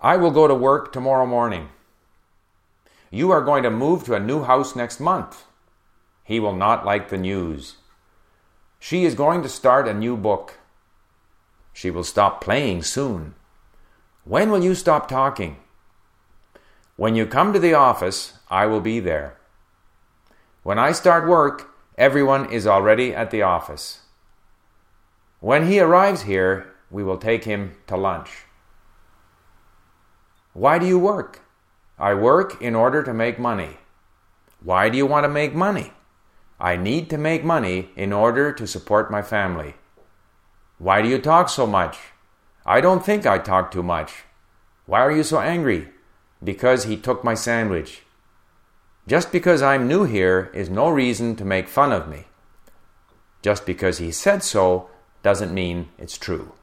I will go to work tomorrow morning. You are going to move to a new house next month. He will not like the news. She is going to start a new book. She will stop playing soon. When will you stop talking? When you come to the office, I will be there. When I start work, everyone is already at the office. When he arrives here, we will take him to lunch. Why do you work? I work in order to make money. Why do you want to make money? I need to make money in order to support my family. Why do you talk so much? I don't think I talk too much. Why are you so angry? Because he took my sandwich. Just because I'm new here is no reason to make fun of me. Just because he said so doesn't mean it's true.